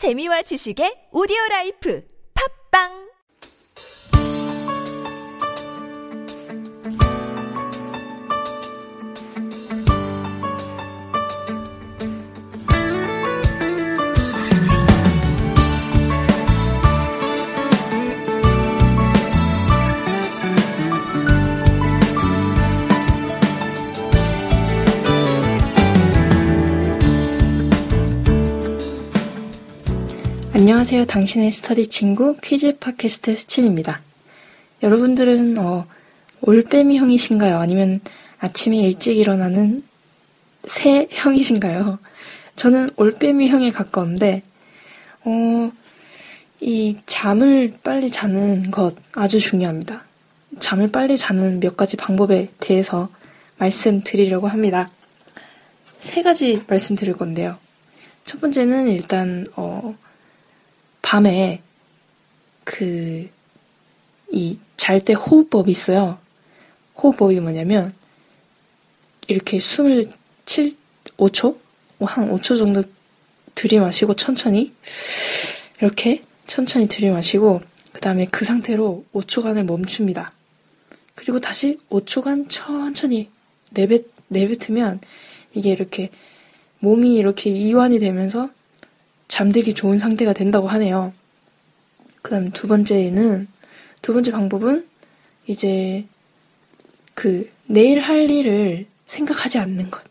재미와 지식의 오디오 라이프. 팝빵 안녕하세요. 당신의 스터디 친구 퀴즈 팟캐스트 스친입니다. 여러분들은 어, 올빼미 형이신가요? 아니면 아침에 일찍 일어나는 새 형이신가요? 저는 올빼미 형에 가까운데 어, 이 잠을 빨리 자는 것 아주 중요합니다. 잠을 빨리 자는 몇 가지 방법에 대해서 말씀드리려고 합니다. 세 가지 말씀드릴 건데요. 첫 번째는 일단 어, 밤에 그 이 잘 때 호흡법이 있어요. 호흡법이 뭐냐면 이렇게 숨을 7, 5초? 한 5초 정도 들이마시고 천천히 이렇게 천천히 들이마시고 그 다음에 그 상태로 5초간을 멈춥니다. 그리고 다시 5초간 천천히 내뱉, 내뱉으면 이게 이렇게 몸이 이렇게 이완이 되면서 잠들기 좋은 상태가 된다고 하네요. 그 다음 두 번째는, 두 번째 방법은 이제 그 내일 할 일을 생각하지 않는 것.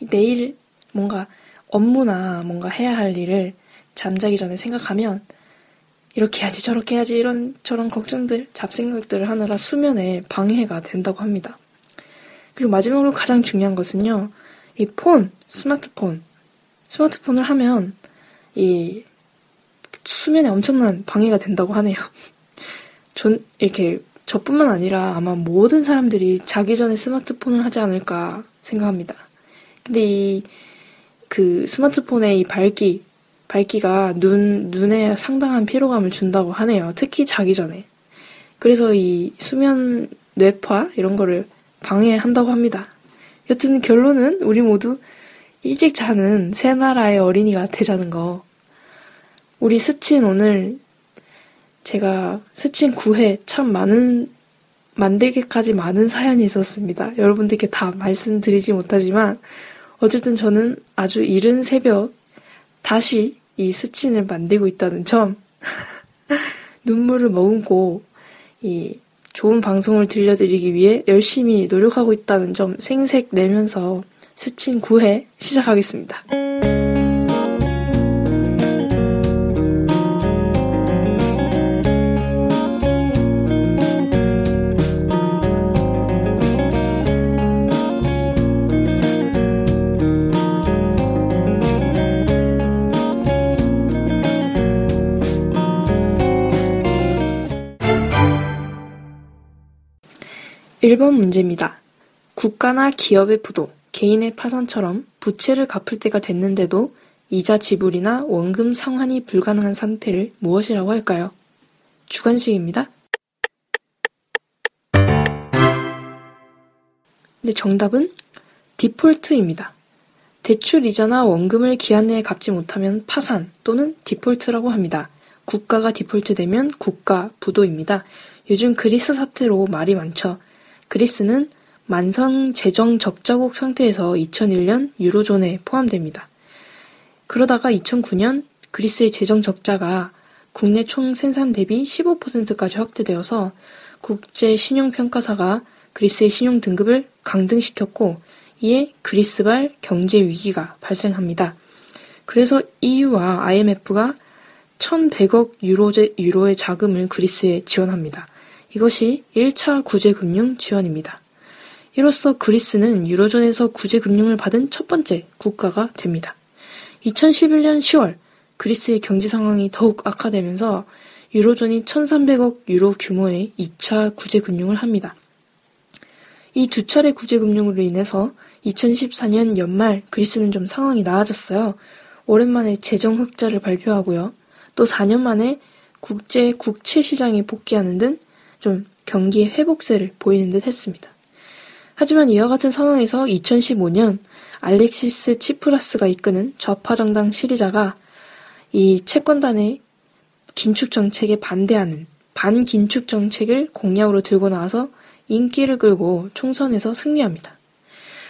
내일 뭔가 업무나 뭔가 해야 할 일을 잠자기 전에 생각하면 이렇게 해야지 저렇게 해야지 이런 저런 걱정들 잡생각들을 하느라 수면에 방해가 된다고 합니다. 그리고 마지막으로 가장 중요한 것은요. 이 폰, 스마트폰. 스마트폰을 하면 이 수면에 엄청난 방해가 된다고 하네요. 전 이렇게 저뿐만 아니라 아마 모든 사람들이 자기 전에 스마트폰을 하지 않을까 생각합니다. 근데 이 그 스마트폰의 이 밝기, 밝기가 눈, 눈에 상당한 피로감을 준다고 하네요. 특히 자기 전에. 그래서 이 수면 뇌파 이런 거를 방해한다고 합니다. 여튼 결론은 우리 모두 일찍 자는 새 나라의 어린이가 되자는 거. 우리 스친 오늘 제가 스친 9회 참 많은 만들기까지 많은 사연이 있었습니다. 여러분들께 다 말씀드리지 못하지만 어쨌든 저는 아주 이른 새벽 다시 이 스친을 만들고 있다는 점 눈물을 머금고 이 좋은 방송을 들려드리기 위해 열심히 노력하고 있다는 점 생색 내면서 스친 9회 시작하겠습니다. 1번 문제입니다. 국가나 기업의 부도, 개인의 파산처럼 부채를 갚을 때가 됐는데도 이자 지불이나 원금 상환이 불가능한 상태를 무엇이라고 할까요? 주관식입니다. 네, 정답은 디폴트입니다. 대출 이자나 원금을 기한 내에 갚지 못하면 파산 또는 디폴트라고 합니다. 국가가 디폴트되면 국가 부도입니다. 요즘 그리스 사태로 말이 많죠. 그리스는 만성 재정 적자국 상태에서 2001년 유로존에 포함됩니다. 그러다가 2009년 그리스의 재정 적자가 국내 총 생산 대비 15%까지 확대되어서 국제 신용 평가사가 그리스의 신용 등급을 강등시켰고 이에 그리스발 경제 위기가 발생합니다. 그래서 EU와 IMF가 1,100억 유로제, 유로의 자금을 그리스에 지원합니다. 이것이 1차 구제금융 지원입니다. 이로써 그리스는 유로존에서 구제금융을 받은 첫 번째 국가가 됩니다. 2011년 10월 그리스의 경제 상황이 더욱 악화되면서 유로존이 1,300억 유로 규모의 2차 구제금융을 합니다. 이 두 차례 구제금융으로 인해서 2014년 연말 그리스는 좀 상황이 나아졌어요. 오랜만에 재정 흑자를 발표하고요. 또 4년 만에 국제 국채 시장에 복귀하는 등 좀 경기 회복세를 보이는 듯 했습니다. 하지만 이와 같은 상황에서 2015년 알렉시스 치프라스가 이끄는 좌파 정당 시리자가 이 채권단의 긴축 정책에 반대하는 반긴축 정책을 공약으로 들고 나와서 인기를 끌고 총선에서 승리합니다.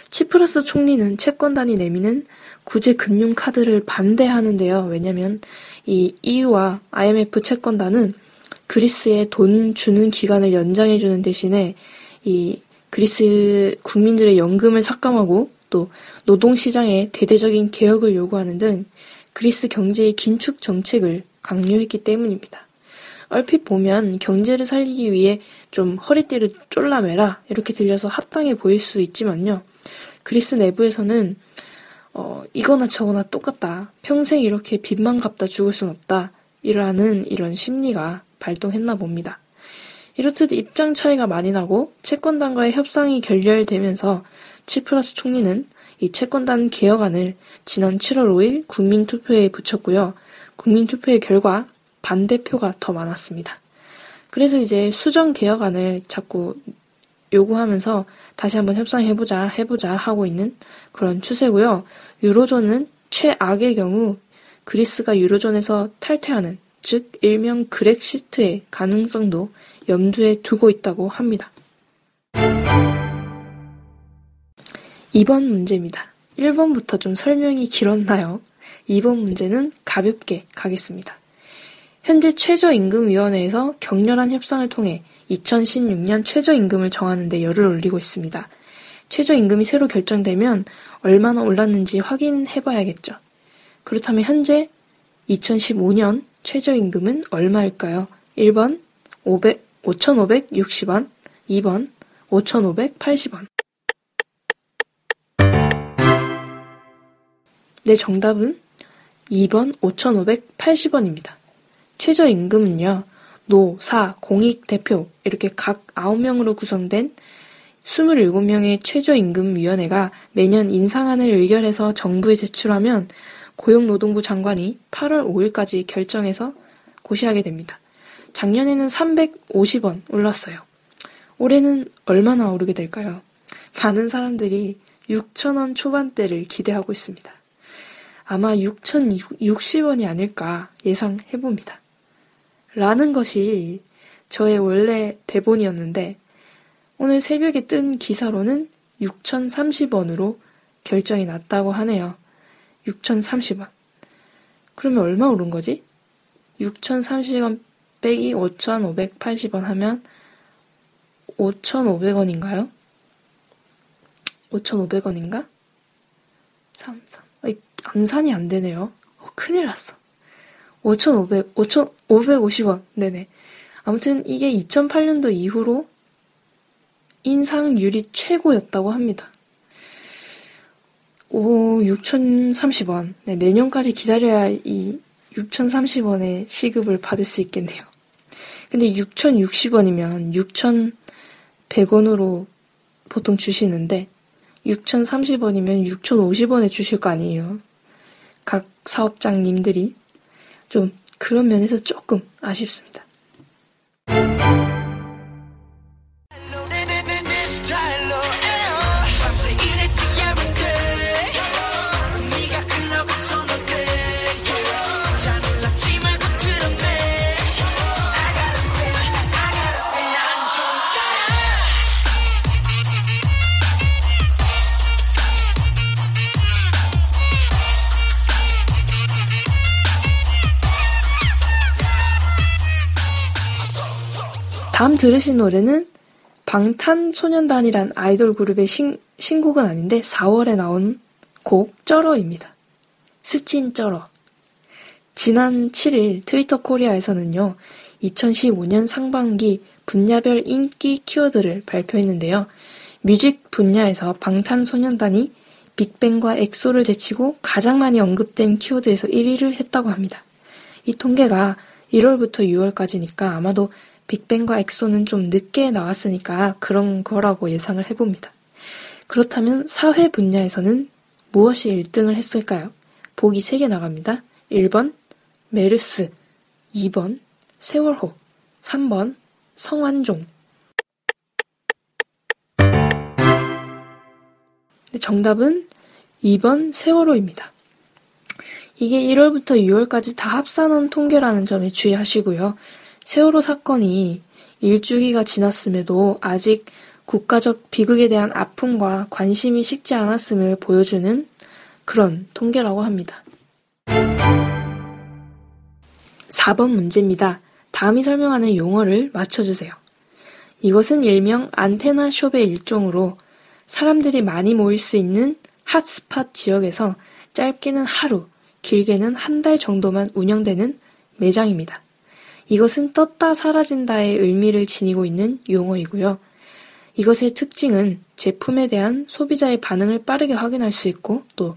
치프라스 총리는 채권단이 내미는 구제 금융 카드를 반대하는데요. 왜냐하면 이 EU와 IMF 채권단은 그리스에 돈 주는 기간을 연장해 주는 대신에 이 그리스 국민들의 연금을 삭감하고 또 노동 시장의 대대적인 개혁을 요구하는 등 그리스 경제의 긴축 정책을 강요했기 때문입니다. 얼핏 보면 경제를 살리기 위해 좀 허리띠를 쫄라매라 이렇게 들려서 합당해 보일 수 있지만요. 그리스 내부에서는 어, 이거나 저거나 똑같다. 평생 이렇게 빚만 갚다 죽을 순 없다. 이라는 이런 심리가 발동했나 봅니다. 이렇듯 입장 차이가 많이 나고 채권단과의 협상이 결렬되면서 치프라스 총리는 이 채권단 개혁안을 지난 7월 5일 국민투표에 붙였고요. 국민투표의 결과 반대표가 더 많았습니다. 그래서 이제 수정 개혁안을 자꾸 요구하면서 다시 한번 협상해보자, 해보자 하고 있는 그런 추세고요. 유로존은 최악의 경우 그리스가 유로존에서 탈퇴하는, 즉 일명 그렉시트의 가능성도 염두에 두고 있다고 합니다. 2번 문제입니다. 1번부터 좀 설명이 길었나요? 2번 문제는 가볍게 가겠습니다. 현재 최저임금위원회에서 격렬한 협상을 통해 2016년 최저임금을 정하는 데 열을 올리고 있습니다. 최저임금이 새로 결정되면 얼마나 올랐는지 확인해 봐야겠죠. 그렇다면 현재 2015년 최저임금은 얼마일까요? 1번 500, 5,560원, 2번 5,580원. 네, 정답은 2번 5,580원입니다. 최저임금은요, 노, 사, 공익, 대표 이렇게 각 9명으로 구성된 27명의 최저임금위원회가 매년 인상안을 의결해서 정부에 제출하면 고용노동부 장관이 8월 5일까지 결정해서 고시하게 됩니다. 작년에는 350원 올랐어요. 올해는 얼마나 오르게 될까요? 많은 사람들이 6천원 초반대를 기대하고 있습니다. 아마 6,060원이 아닐까 예상해 봅니다. 라는 것이 저의 원래 대본이었는데 오늘 새벽에 뜬 기사로는 6,030원으로 결정이 났다고 하네요. 6,030원. 그러면 얼마 오른 거지? 6,030원 빼기 5,580원 하면 5,500원인가요? 5,500원인가? 3, 3. 암산이 안 되네요. 어, 큰일 났어. 5,500, 5,550원. 네네. 아무튼 이게 2008년도 이후로 인상률이 최고였다고 합니다. 오, 6,030원. 네, 내년까지 기다려야 이 6,030원의 시급을 받을 수 있겠네요. 근데 6,060원이면 6,100원으로 보통 주시는데 6,030원이면 6,050원에 주실 거 아니에요. 각 사업장님들이 좀 그런 면에서 조금 아쉽습니다. 들으신 노래는 방탄소년단이란 아이돌 그룹의 신, 신곡은 아닌데 4월에 나온 곡 쩔어입니다. 스친 쩔어. 지난 7일 트위터 코리아에서는요, 2015년 상반기 분야별 인기 키워드를 발표했는데요. 뮤직 분야에서 방탄소년단이 빅뱅과 엑소를 제치고 가장 많이 언급된 키워드에서 1위를 했다고 합니다. 이 통계가 1월부터 6월까지니까 아마도 빅뱅과 엑소는 좀 늦게 나왔으니까 그런 거라고 예상을 해봅니다. 그렇다면 사회 분야에서는 무엇이 1등을 했을까요? 보기 3개 나갑니다. 1번 메르스, 2번 세월호, 3번 성완종. 정답은 2번 세월호입니다. 이게 1월부터 6월까지 다 합산한 통계라는 점에 주의하시고요. 세월호 사건이 일주기가 지났음에도 아직 국가적 비극에 대한 아픔과 관심이 식지 않았음을 보여주는 그런 통계라고 합니다. 4번 문제입니다. 다음이 설명하는 용어를 맞춰주세요. 이것은 일명 안테나 숍의 일종으로 사람들이 많이 모일 수 있는 핫스팟 지역에서 짧게는 하루, 길게는 한 달 정도만 운영되는 매장입니다. 이것은 떴다 사라진다의 의미를 지니고 있는 용어이고요. 이것의 특징은 제품에 대한 소비자의 반응을 빠르게 확인할 수 있고 또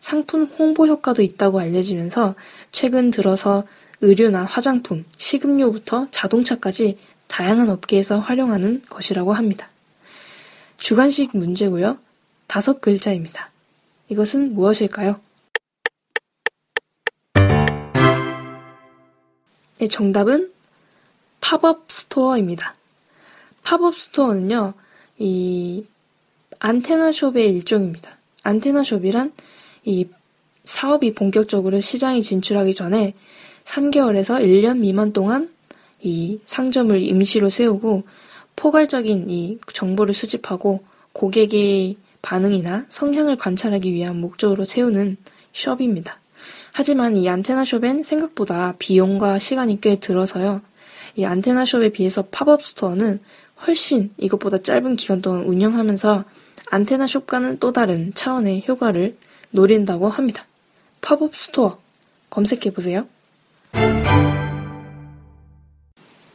상품 홍보 효과도 있다고 알려지면서 최근 들어서 의류나 화장품, 식음료부터 자동차까지 다양한 업계에서 활용하는 것이라고 합니다. 주관식 문제고요. 다섯 글자입니다. 이것은 무엇일까요? 정답은 팝업 스토어입니다. 팝업 스토어는요, 이 안테나숍의 일종입니다. 안테나숍이란 이 사업이 본격적으로 시장에 진출하기 전에 3개월에서 1년 미만 동안 이 상점을 임시로 세우고 포괄적인 이 정보를 수집하고 고객의 반응이나 성향을 관찰하기 위한 목적으로 세우는 숍입니다. 하지만 이 안테나숍엔 생각보다 비용과 시간이 꽤 들어서요. 이 안테나숍에 비해서 pop-up store는 훨씬 이것보다 짧은 기간 동안 운영하면서 안테나숍과는 또 다른 차원의 효과를 노린다고 합니다. pop-up store 검색해 보세요.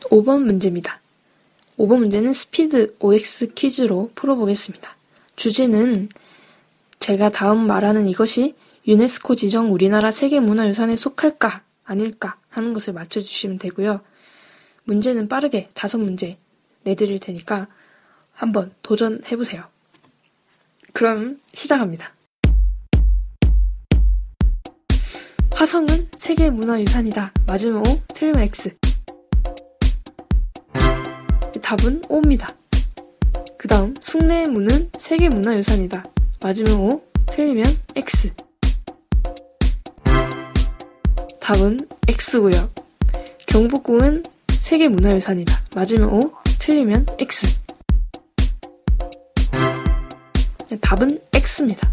5번 문제입니다. 5번 문제는 스피드 OX 퀴즈로 풀어보겠습니다. 주제는 제가 다음 말하는 이것이 유네스코 지정 우리나라 세계문화유산에 속할까 아닐까 하는 것을 맞춰주시면 되고요. 문제는 빠르게 다섯 문제 내드릴 테니까 한번 도전해보세요. 그럼 시작합니다. 화성은 세계문화유산이다. 맞으면 O, 틀리면 X. 답은 O입니다. 그 다음 숭례문은 세계문화유산이다. 맞으면 O, 틀리면 X. 답은 X고요. 경복궁은 세계문화유산이다. 맞으면 O, 틀리면 X. 답은 X입니다.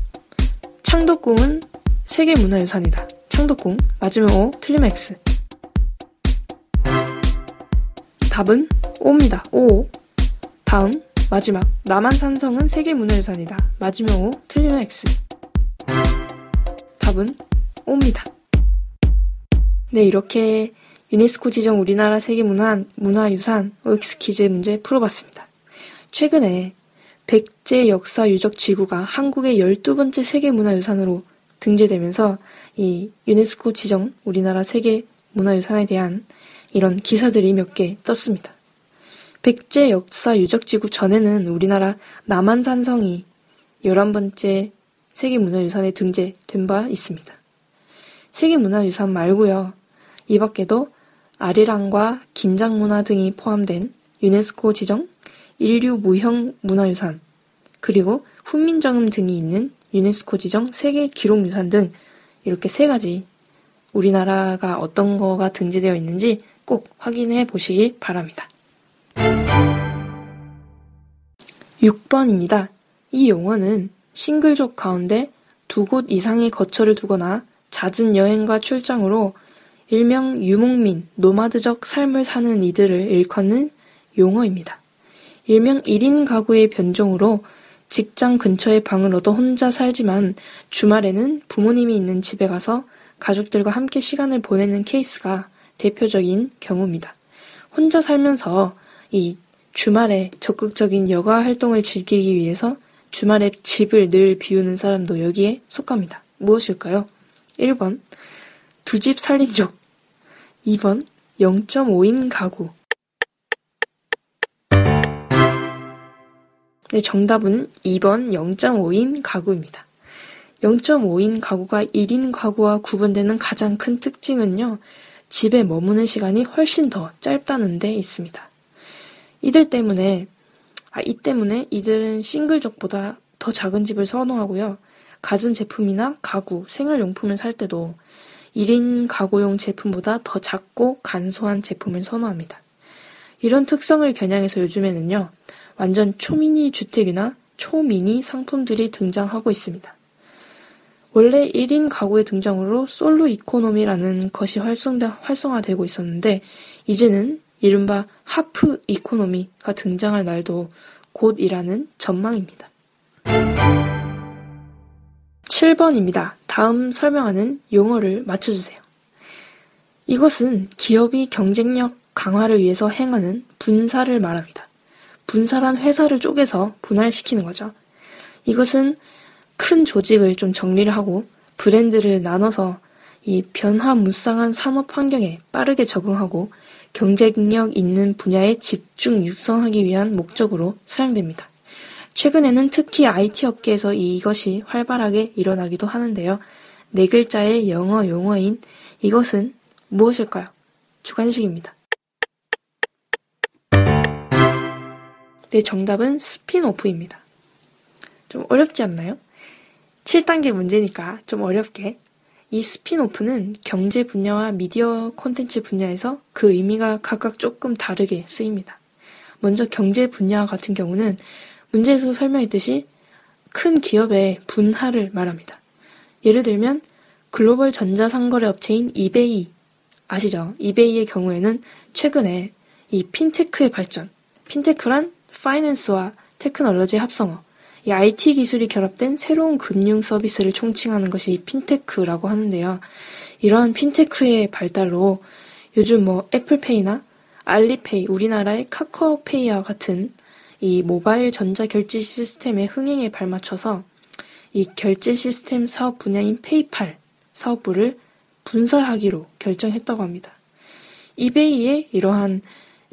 창덕궁은 세계문화유산이다. 창덕궁 맞으면 O, 틀리면 X. 답은 O입니다. O. 다음 마지막 남한산성은 세계문화유산이다. 맞으면 O, 틀리면 X. 답은 O입니다. 네, 이렇게 유네스코 지정 우리나라 세계문화 문화유산 OX 퀴즈 문제 풀어봤습니다. 최근에 백제 역사 유적 지구가 한국의 12번째 세계문화유산으로 등재되면서 이 유네스코 지정 우리나라 세계문화유산에 대한 이런 기사들이 몇 개 떴습니다. 백제 역사 유적 지구 전에는 우리나라 남한산성이 11번째 세계문화유산에 등재된 바 있습니다. 세계문화유산 말고요. 이 밖에도 아리랑과 김장문화 등이 포함된 유네스코 지정 인류 무형 문화유산, 그리고 훈민정음 등이 있는 유네스코 지정 세계 기록유산 등 이렇게 세 가지 우리나라가 어떤 거가 등재되어 있는지 꼭 확인해 보시길 바랍니다. 6번입니다. 이 용어는 싱글족 가운데 두 곳 이상의 거처를 두거나 잦은 여행과 출장으로 일명 유목민, 노마드적 삶을 사는 이들을 일컫는 용어입니다. 일명 1인 가구의 변종으로 직장 근처에 방을 얻어 혼자 살지만 주말에는 부모님이 있는 집에 가서 가족들과 함께 시간을 보내는 케이스가 대표적인 경우입니다. 혼자 살면서 이 주말에 적극적인 여가 활동을 즐기기 위해서 주말에 집을 늘 비우는 사람도 여기에 속합니다. 무엇일까요? 1번 두 집 살림족 2번 0.5인 가구 네, 정답은 2번 0.5인 가구입니다. 0.5인 가구가 1인 가구와 구분되는 가장 큰 특징은요, 집에 머무는 시간이 훨씬 더 짧다는 데 있습니다. 이들 때문에, 아, 이 때문에 이들은 싱글족보다 더 작은 집을 선호하고요. 가전 제품이나 가구, 생활용품을 살 때도 1인 가구용 제품보다 더 작고 간소한 제품을 선호합니다. 이런 특성을 겨냥해서 요즘에는요, 완전 초미니 주택이나 초미니 상품들이 등장하고 있습니다. 원래 1인 가구의 등장으로 solo economy라는 것이 활성화되고 있었는데, 이제는 이른바 half economy가 등장할 날도 곧이라는 전망입니다. 7번입니다. 다음 설명하는 용어를 맞춰주세요. 이것은 기업이 경쟁력 강화를 위해서 행하는 분사를 말합니다. 분사란 회사를 쪼개서 분할시키는 거죠. 이것은 큰 조직을 좀 정리를 하고 브랜드를 나눠서 이 변화무쌍한 산업 환경에 빠르게 적응하고 경쟁력 있는 분야에 집중 육성하기 위한 목적으로 사용됩니다. 최근에는 특히 IT 업계에서 이것이 활발하게 일어나기도 하는데요. 네 글자의 영어 용어인 이것은 무엇일까요? 주관식입니다. 네, 정답은 spin-off입니다. 좀 어렵지 않나요? 7단계 문제니까 좀 어렵게. 이 spin-off는 경제 분야와 미디어 콘텐츠 분야에서 그 의미가 각각 조금 다르게 쓰입니다. 먼저 경제 분야 같은 경우는 문제에서 설명했듯이 큰 기업의 분할을 말합니다. 예를 들면 글로벌 전자상거래 업체인 이베이 아시죠? 이베이의 경우에는 최근에 이 fintech의 발전, fintech란 finance와 테크놀로지 합성어, 이 IT 기술이 결합된 새로운 금융 서비스를 총칭하는 것이 fintech라고 하는데요. 이런 fintech의 발달로 요즘 뭐 애플페이나 알리페이, 우리나라의 카카오페이와 같은 이 모바일 전자결제 시스템의 흥행에 발맞춰서 이 결제 시스템 사업 분야인 페이팔 사업부를 분사하기로 결정했다고 합니다. 이베이의 이러한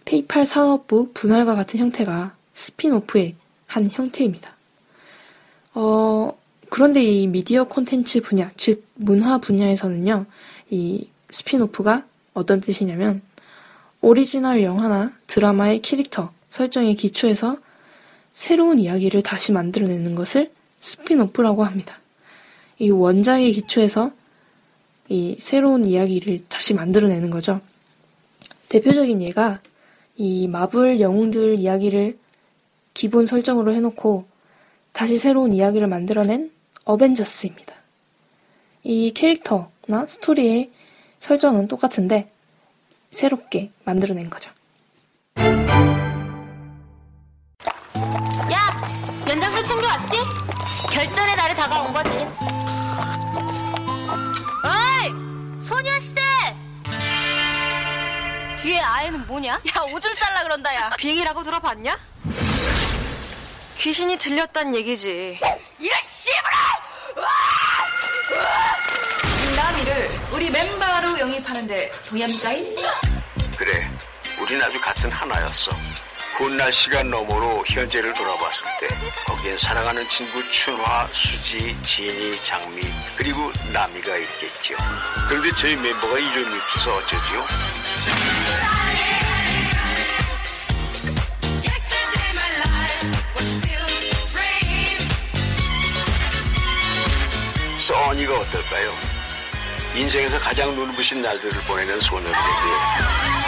페이팔 사업부 분할과 같은 형태가 spin-off의 한 형태입니다. 어, 그런데 이 미디어 콘텐츠 분야, 즉 문화 분야에서는요, 이 spin-off가 어떤 뜻이냐면 오리지널 영화나 드라마의 캐릭터, 설정에 기초해서 새로운 이야기를 다시 만들어내는 것을 spin-off라고 합니다. 이 원작에 기초해서 이 새로운 이야기를 다시 만들어내는 거죠. 대표적인 예가 이 마블 영웅들 이야기를 기본 설정으로 해놓고 다시 새로운 이야기를 만들어낸 어벤져스입니다. 이 캐릭터나 스토리의 설정은 똑같은데 새롭게 만들어낸 거죠. 다가온 거지. 어이! 소녀시대! 뒤에 아이는 뭐냐? 야 오줌 쌀라 그런다 야 비행이라고 들어봤냐? 귀신이 들렸단 얘기지. 이런 씨부라! 김나미를 우리 멤버로 영입하는데 동의합니까잉? 그래, 우린 아주 같은 하나였어. 훗날 시간 너머로 현재를 돌아봤을 때 거기엔 사랑하는 친구 춘화, 수지, 진이, 장미 그리고 나미가 있겠죠. 그런데 저희 멤버가 이름이 없어서 어쩌지요? 써니가 어떨까요? 인생에서 가장 눈부신 날들을 보내는 소녀들에게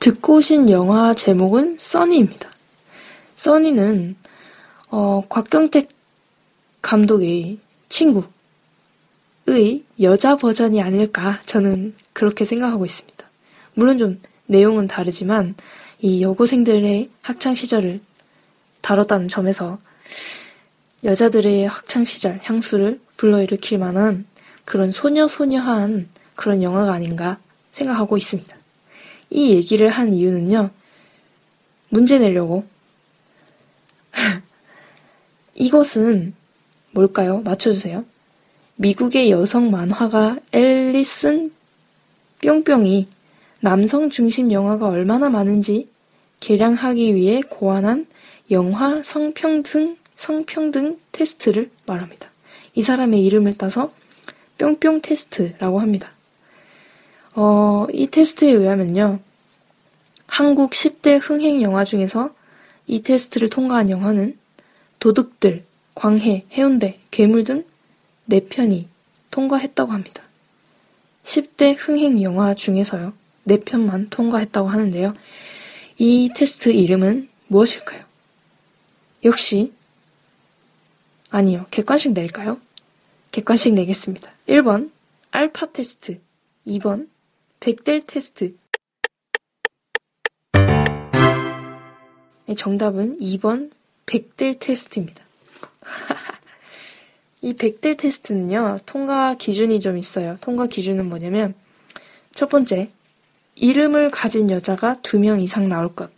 듣고 오신 영화 제목은 써니입니다. 써니는 어, 곽경택 감독의 친구의 여자 버전이 아닐까 저는 그렇게 생각하고 있습니다. 물론 좀 내용은 다르지만 이 여고생들의 학창 시절을 다뤘다는 점에서 여자들의 학창 시절 향수를 불러일으킬 만한 그런 소녀소녀한 그런 영화가 아닌가 생각하고 있습니다. 이 얘기를 한 이유는요, 문제 내려고. 이것은 뭘까요? 맞춰주세요. 미국의 여성 만화가 앨리슨 뿅뿅이 남성 중심 영화가 얼마나 많은지 계량하기 위해 고안한 영화 성평등, 성평등 테스트를 말합니다. 이 사람의 이름을 따서 뿅뿅 테스트라고 합니다. 어, 이 테스트에 의하면요. 한국 10대 흥행 영화 중에서 이 테스트를 통과한 영화는 도둑들, 광해, 해운대, 괴물 등 4편이 통과했다고 합니다. 10대 흥행 영화 중에서요. 4편만 통과했다고 하는데요. 이 테스트 이름은 무엇일까요? 역시 아니요. 객관식 낼까요? 객관식 내겠습니다. 1번 알파 테스트 2번 백델 테스트 네, 정답은 2번 백델 테스트입니다. 이 백델 테스트는요, 통과 기준이 좀 있어요. 통과 기준은 뭐냐면, 첫 번째, 이름을 가진 여자가 두 명 이상 나올 것.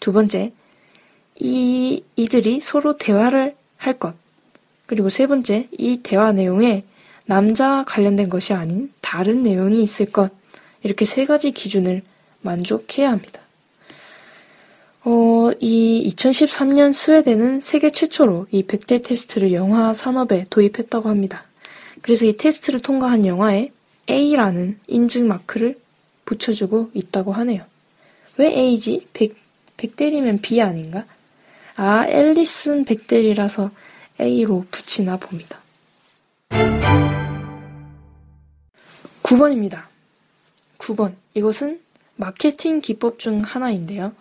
두 번째, 이, 이들이 서로 대화를 할 것. 그리고 세 번째, 이 대화 내용에 남자와 관련된 것이 아닌 다른 내용이 있을 것. 이렇게 세 가지 기준을 만족해야 합니다. 어, 이 2013년 스웨덴은 세계 최초로 이 백델 테스트를 영화 산업에 도입했다고 합니다. 그래서 이 테스트를 통과한 영화에 A라는 인증 마크를 붙여주고 있다고 하네요. 왜 A지? 백, 백델이면 B 아닌가? 아, 앨리슨 백델이라서 A로 붙이나 봅니다. 9번입니다. 9번. 이것은 마케팅 기법 중 하나인데요.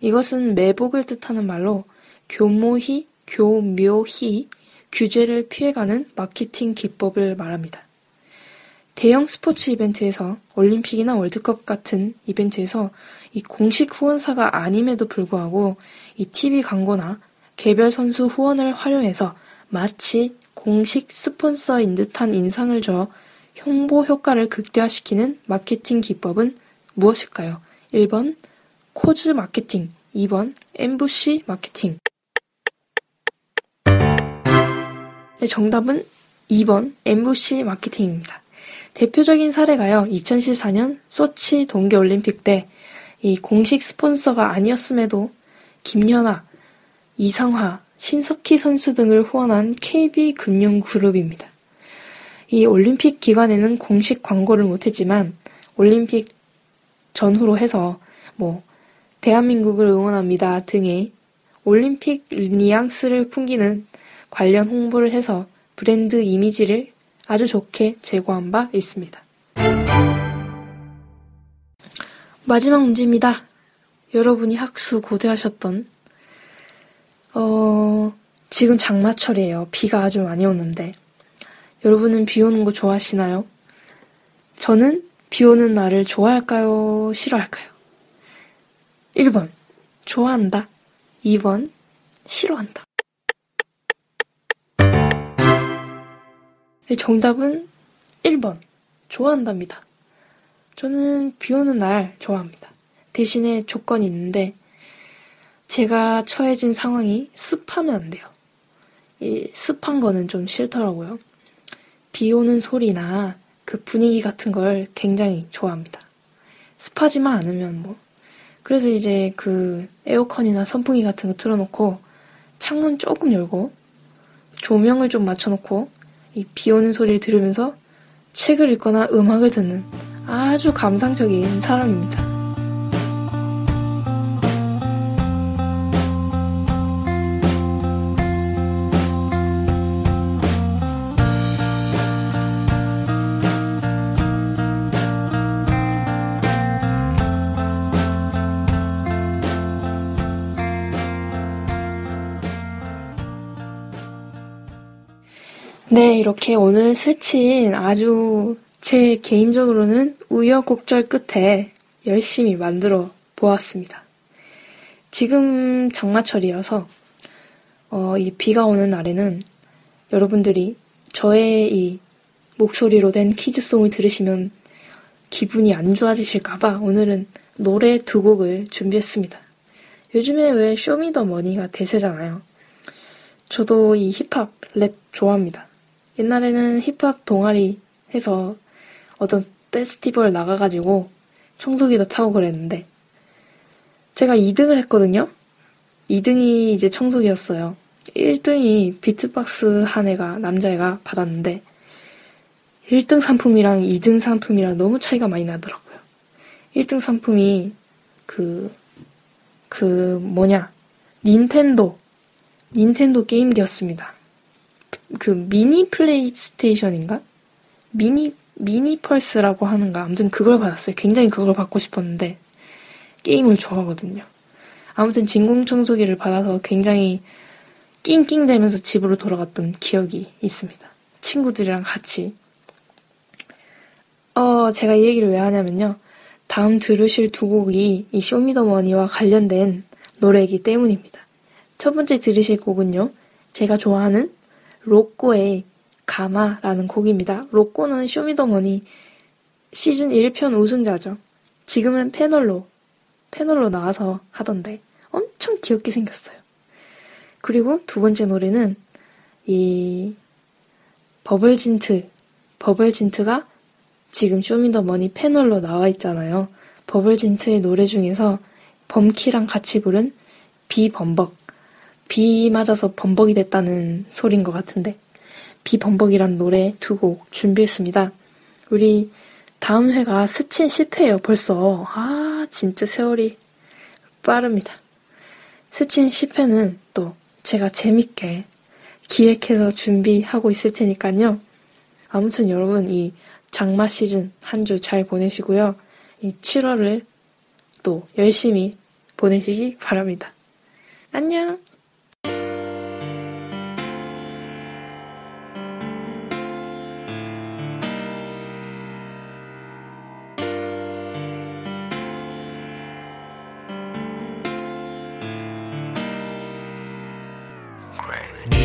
이것은 매복을 뜻하는 말로 교모히, 교묘히 규제를 피해가는 마케팅 기법을 말합니다. 대형 스포츠 이벤트에서 올림픽이나 월드컵 같은 이벤트에서 이 공식 후원사가 아님에도 불구하고 이 TV 광고나 개별 선수 후원을 활용해서 마치 공식 스폰서인 듯한 인상을 줘 홍보 효과를 극대화시키는 마케팅 기법은 무엇일까요? 1번 cause marketing, 2번 ambush marketing. 네, 정답은 2번 엠부시 마케팅입니다. 대표적인 사례가요. 2014년 소치 동계올림픽 때 이 공식 스폰서가 아니었음에도 김연아, 이상화, 심석희 선수 등을 후원한 KB금융그룹입니다. 이 올림픽 기간에는 공식 광고를 못했지만 올림픽 전후로 해서 뭐 대한민국을 응원합니다 등의 올림픽 뉘앙스를 풍기는 관련 홍보를 해서 브랜드 이미지를 아주 좋게 제고한 바 있습니다. 마지막 문제입니다. 여러분이 학수 고대하셨던 어, 지금 장마철이에요. 비가 아주 많이 오는데 여러분은 비 오는 거 좋아하시나요? 저는 비 오는 날을 좋아할까요? 싫어할까요? 1번, 좋아한다. 2번, 싫어한다. 네, 정답은 1번, 좋아한답니다. 저는 비 오는 날 좋아합니다. 대신에 조건이 있는데, 제가 처해진 상황이 습하면 안 돼요. 이 습한 거는 좀 싫더라고요. 비 오는 소리나 그 분위기 같은 걸 굉장히 좋아합니다. 습하지만 않으면 뭐 그래서 이제 그 에어컨이나 선풍기 같은 거 틀어놓고 창문 조금 열고 조명을 좀 맞춰놓고 이 비 오는 소리를 들으면서 책을 읽거나 음악을 듣는 아주 감상적인 사람입니다. 이렇게 오늘 스친 아주 제 개인적으로는 우여곡절 끝에 열심히 만들어 보았습니다. 지금 장마철이어서 어, 이 비가 오는 날에는 여러분들이 저의 이 목소리로 된 kids song을 들으시면 기분이 안 좋아지실까봐 오늘은 노래 두 곡을 준비했습니다. 요즘에 왜 쇼미더머니가 대세잖아요. 저도 이 힙합, 랩 좋아합니다. 옛날에는 힙합 동아리 해서 어떤 페스티벌 나가가지고 청소기도 타고 그랬는데 제가 2등을 했거든요. 2등이 이제 청소기였어요. 1등이 비트박스 한 애가 남자애가 받았는데 1등 상품이랑 2등 상품이랑 너무 차이가 많이 나더라고요. 1등 상품이 그, 그 뭐냐, 닌텐도, 닌텐도 게임기였습니다. 그 미니 플레이스테이션인가? 미니 미니 펄스라고 하는가 아무튼 그걸 받았어요. 굉장히 그걸 받고 싶었는데 게임을 좋아하거든요. 아무튼 진공 청소기를 받아서 굉장히 낑낑대면서 집으로 돌아갔던 기억이 있습니다. 친구들이랑 같이. 어, 제가 이 얘기를 왜 하냐면요. 다음 들으실 두 곡이 이 쇼미더머니와 관련된 노래이기 때문입니다. 첫 번째 들으실 곡은요. 제가 좋아하는 로꼬의 감아라는 곡입니다. 로꼬는 쇼미더머니 시즌 1편 우승자죠. 지금은 패널로, 패널로 나와서 하던데 엄청 귀엽게 생겼어요. 그리고 두 번째 노래는 이 버벌진트, 버벌진트가 지금 쇼미더머니 패널로 나와 있잖아요. 버벌진트의 노래 중에서 범키랑 같이 부른 비범벅. 비 맞아서 범벅이 됐다는 소린 것 같은데 비범벅이란 노래 두 곡 준비했습니다. 우리 다음 회가 스친 10회예요 벌써. 아 진짜 세월이 빠릅니다. 스친 10회는 또 제가 재밌게 기획해서 준비하고 있을 테니까요. 아무튼 여러분 이 장마 시즌 한 주 잘 보내시고요. 이 7월을 또 열심히 보내시기 바랍니다. 안녕!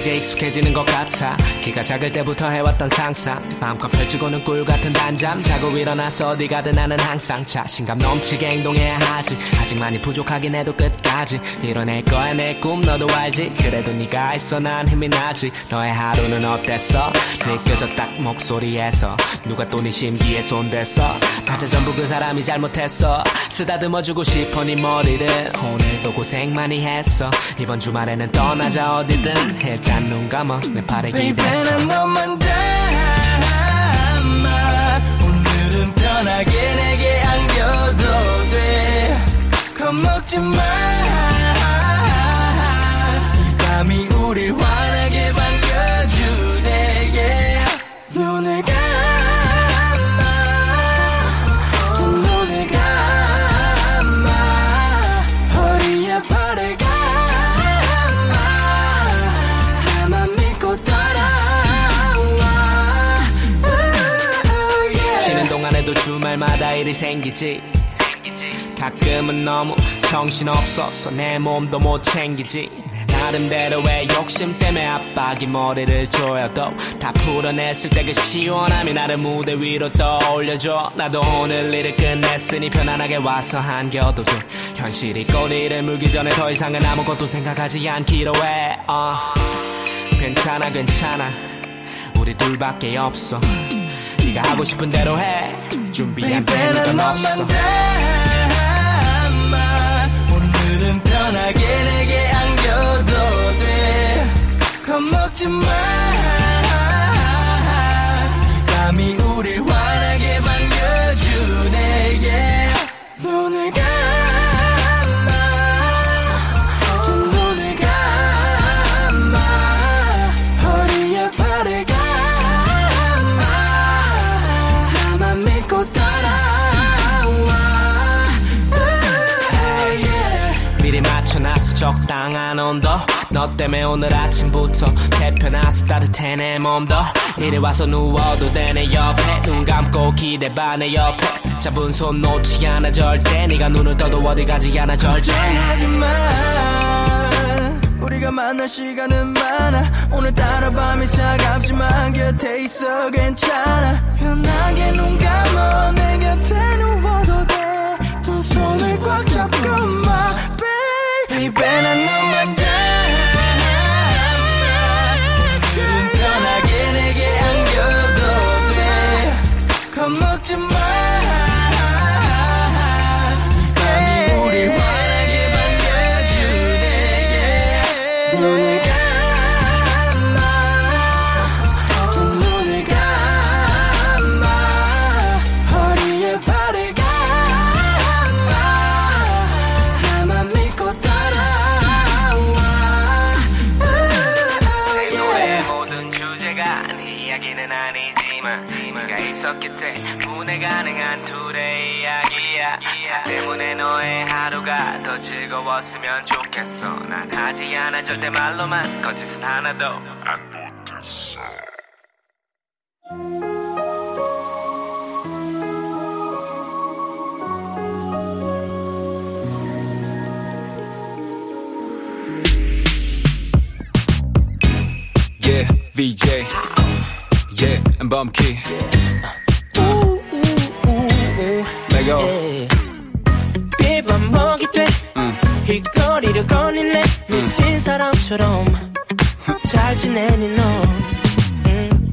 이제 익숙해지는 것 같아. 키가 작을 때부터 해왔던 상상. 마음껏 펼치고는 꿀 같은 단잠. 자고 일어나서 어디 가든 나는 항상. 자신감 넘치게 행동해야 하지. 아직 많이 부족하긴 해도 끝까지. 이뤄낼 거야 내 꿈. 너도 알지? 그래도 네가 있어 난 힘이 나지. 너의 하루는 어땠어? 느껴져 딱 목소리에서. 누가 또 네 심기에 손댔어? 맞아 전부 그 사람이 잘못했어. 쓰다듬어주고 싶어 네 머리를. 오늘도 고생 많이 했어. 이번 주말에는 떠나자 어디든. 일단 눈 감아 내 팔에 기댔어 난 너만 담아 오늘은 편하게 내게 안겨도 돼. 겁먹지 마. 이 밤이 우릴 환 주말마다 일이 생기지. 가끔은 너무 정신없어서 내 몸도 못 챙기지. 내 나름대로의 욕심 때문에 압박이 머리를 조여도 다 풀어냈을 때 그 시원함이 나를 무대 위로 떠올려줘. 나도 오늘 일을 끝냈으니 편안하게 와서 한겨도 돼. 현실이 꼬리를 물기 전에 더 이상은 아무것도 생각하지 않기로 해. 어. 괜찮아 괜찮아. 우리 둘밖에 없어. 네가 하고 싶은 대로 해 준비한 난 없어 오늘은 편하게 내게 안겨도 돼. 겁먹지 마. 온도 너 때문에 오늘 아침부터 대표나서 따뜻해 내 몸도. 이리 와서 누워도 돼 내 옆에. 눈 감고 기대 반내 옆에. 잡은 손 놓지 않아 절대. 네가 눈을 떠도 어디 가지 않아 절대. 걱정하지마 우리가 만날 시간은 많아. 오늘따라 밤이 차갑지만 곁에 있어 괜찮아. 편하게 눈 감아 내 곁에 누워도 돼. 두 손을 꽉 잡고 마 baby. 난 너만 즐거웠으면 좋겠어 난 하지 않아 절대 말로만 거짓은 하나도 안 못했어 Yeah, VJ. Yeah, and Bumpkey. Lego. 비번 먹이 돼힐 거리를 거닐래? 미친 사람처럼. 잘 지내니 너?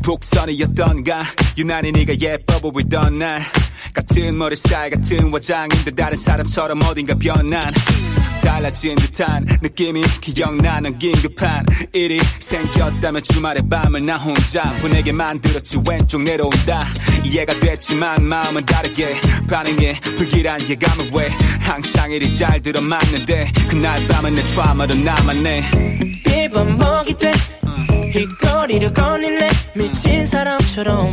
복선이었던가? 유난히 네가 예뻐 보이던 날. 같은 머리 스타일 같은 화장인데 다른 사람처럼 어딘가 변한 달라진 듯한 느낌이 기억나는 긴급한 일이 생겼다면 주말에 밤을 나 혼자 보내게 만들었지. 왼쪽 내려온다. 이해가 됐지만 마음은 다르게 반응해. 불길한 예감을 왜 항상 일이 잘 들어맞는데 그날 밤은 내 트라우마로 남았네. 먹이 돼. 힐거리를 거닐래. 미친 사람처럼.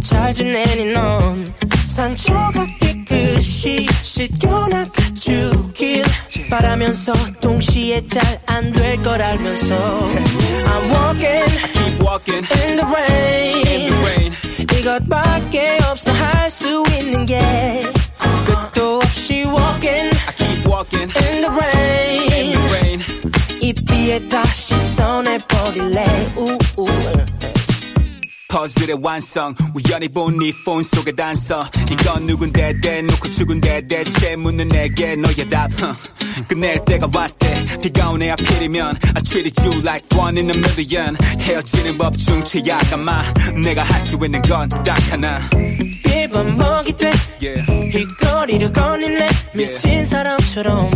잘 지내니 넌. 상처가 깨끗이 씻겨나가 주길 바라면서 동시에 잘 안 될 걸 알면서 I'm walking Keep walking in the rain, in the rain 이것밖에 없어 할 수 있는 게 끝도 없이 walking I keep walking in the rain in the rain 이 비에 다시 손해버릴래 우우 퍼즐의 완성. 우연히 본 네 폰 속의 단서 이건 누군데 대놓고 죽은데 대체 묻는 내게 너의 답. Huh. 끝낼 때가 왔대. 비가 오네 하필이면. I treated you like one in a million. 헤어지는 법 중 최악한 마. 내가 할 수 있는 건 딱 하나. 먹이 돼. Yeah. 힐거리를 거닐래? 미친 사람처럼.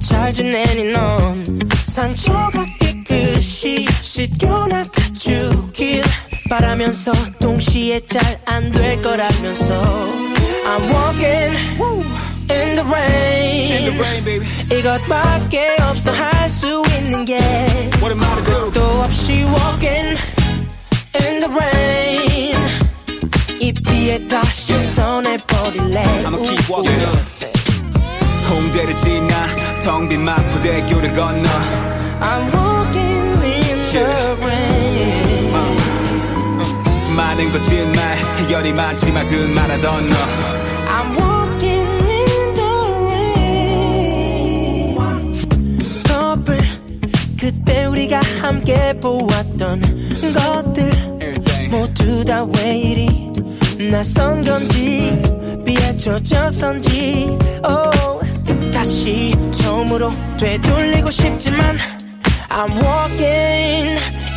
잘 지내니 넌? 상처가 깨끗이 씻겨나가 주길 바라면서 동시에 잘 안 될 걸 알면서 I'm walking in the rain, In the rain baby 이것밖에 없어 할 수 있는 게 What am I to do 끝도 없이 walking in the rain 이 비에 다시 손해버릴래 I'ma keep walking up 홍대를 지나 텅 빈 마포대교를 건너 I'm walking in the rain 수 많은 거짓말 태연이 많지만 그 말하던 너. I'm walking in the rain. 커플 그때 우리가 함께 보았던 것들. Everything. 모두 다 왜 이리 낯선 건지 비에 젖어선지. Oh, 다시 처음으로 되돌리고 싶지만 I'm walking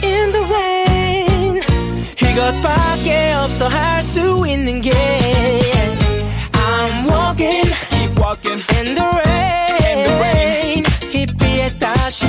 in the 이것밖에 없어 할 있는 게 I'm walking, keep walking. in the rain, in the rain. 희비에 다시